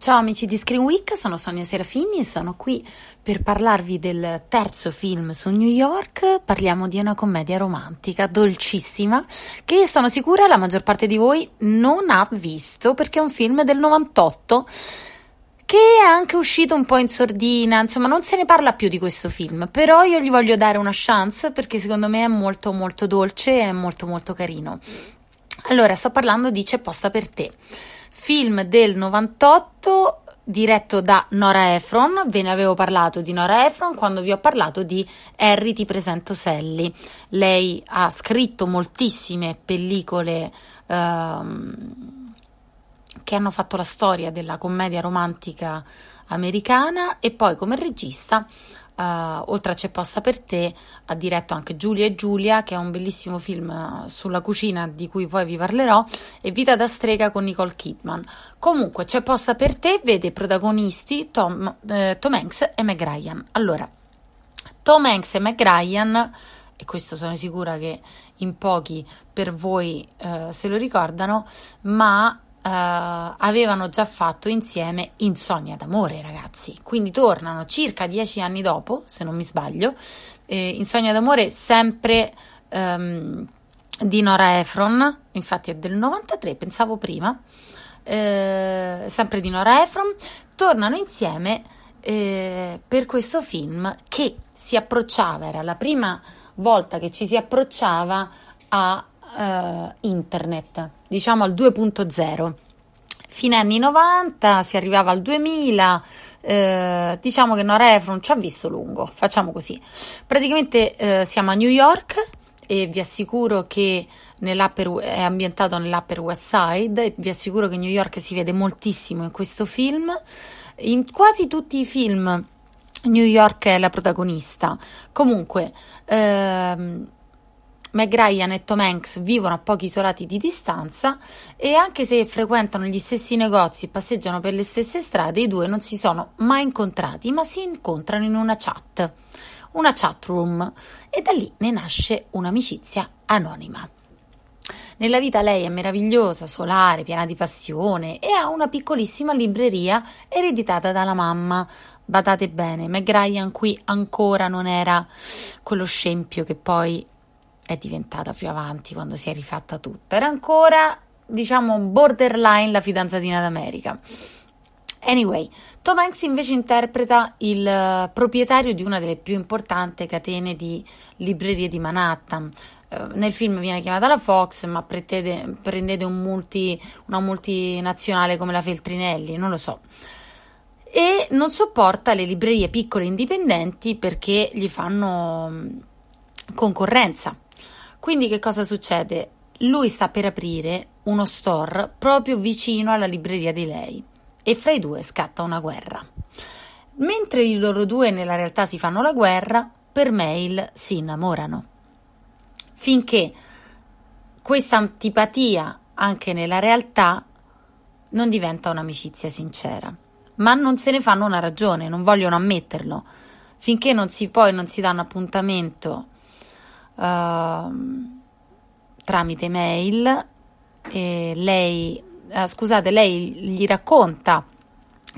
Ciao amici di Screen Week, sono Sonia Serafini e sono qui per parlarvi del terzo film su New York. Parliamo di una commedia romantica dolcissima che sono sicura la maggior parte di voi non ha visto perché è un film del 98 che è anche uscito un po' in sordina, insomma non se ne parla più di questo film, però io gli voglio dare una chance perché secondo me è molto molto dolce e molto molto carino. Allora, sto parlando di C'è posta per te film del 98 diretto da Nora Ephron, ve ne avevo parlato di Nora Ephron quando vi ho parlato di Harry ti presento Sally. Lei ha scritto moltissime pellicole ehm, che hanno fatto la storia della commedia romantica americana e poi come regista Uh, oltre a C'è posta per te, ha diretto anche Giulia e Giulia, che è un bellissimo film eh, sulla cucina di cui poi vi parlerò, e Vita da strega con Nicole Kidman. Comunque, C'è posta per te vede protagonisti Tom, eh, Tom Hanks e Meg Ryan. Allora, Tom Hanks e Meg Ryan, e questo sono sicura che in pochi per voi eh, se lo ricordano, ma Uh, avevano già fatto insieme Insonnia d'amore, ragazzi. Quindi tornano circa dieci anni dopo, se non mi sbaglio. Eh, Insonnia d'amore sempre um, di Nora Ephron, infatti è del 93, pensavo prima. Eh, sempre di Nora Ephron, tornano insieme eh, per questo film che si approcciava, era la prima volta che ci si approcciava a uh, internet, diciamo al 2.0. Fine anni 90, si arrivava al 2000, eh, diciamo che Nora ci ha visto lungo, facciamo così. Praticamente eh, siamo a New York e vi assicuro che è ambientato nell'Upper West Side, vi assicuro che New York si vede moltissimo in questo film. In quasi tutti i film New York è la protagonista. Comunque, ehm, Meg Ryan e Tom Hanks vivono a pochi isolati di distanza e anche se frequentano gli stessi negozi e passeggiano per le stesse strade, i due non si sono mai incontrati, ma si incontrano in una chat, una chat room, e da lì ne nasce un'amicizia anonima. Nella vita lei è meravigliosa, solare, piena di passione e ha una piccolissima libreria ereditata dalla mamma. Badate bene, Meg Ryan qui ancora non era quello scempio che poi è diventata più avanti quando si è rifatta tutta. Era ancora, diciamo, borderline la fidanzatina d'America. Anyway, Tom Hanks invece interpreta il uh, proprietario di una delle più importanti catene di librerie di Manhattan. Uh, nel film viene chiamata la Fox, ma prendete, prendete un multi, una multinazionale come la Feltrinelli, non lo so. E non sopporta le librerie piccole indipendenti perché gli fanno mm, concorrenza. Quindi che cosa succede? Lui sta per aprire uno store proprio vicino alla libreria di lei e fra i due scatta una guerra. Mentre i loro due nella realtà si fanno la guerra, per mail si innamorano. Finché questa antipatia anche nella realtà non diventa un'amicizia sincera. Ma non se ne fanno una ragione, non vogliono ammetterlo. Finché non si, poi non si un appuntamento tramite mail e lei, uh, scusate, lei gli racconta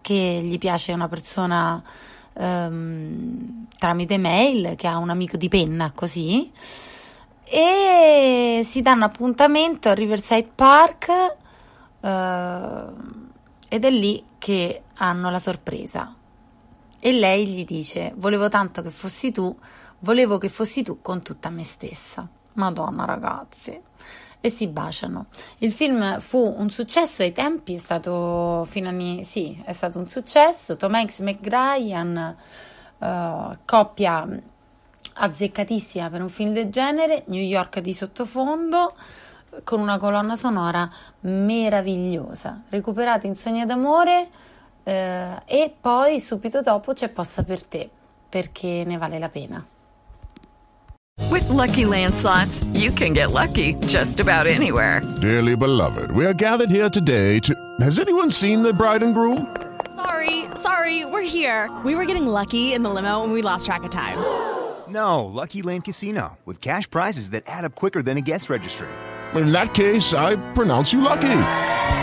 che gli piace una persona um, tramite mail, che ha un amico di penna così e si danno appuntamento a Riverside Park uh, ed è lì che hanno la sorpresa e lei gli dice volevo tanto che fossi tu Volevo che fossi tu con tutta me stessa. Madonna, ragazzi. E si baciano. Il film fu un successo ai tempi, è stato fino anni. sì, è stato un successo. Tom Hanks McGryan, uh, coppia azzeccatissima per un film del genere. New York di sottofondo. con una colonna sonora meravigliosa. Recuperate Insonnia d'amore eh, e poi subito dopo c'è Posta per te, perché ne vale la pena. With lucky landslots, you can get lucky just about anywhere. Dearly beloved, we are gathered here today to. Has anyone seen the bride and groom? Sorry, sorry, we're here. We were getting lucky in the limo and we lost track of time. No, Lucky Land Casino, with cash prizes that add up quicker than a guest registry. In that case, I pronounce you lucky.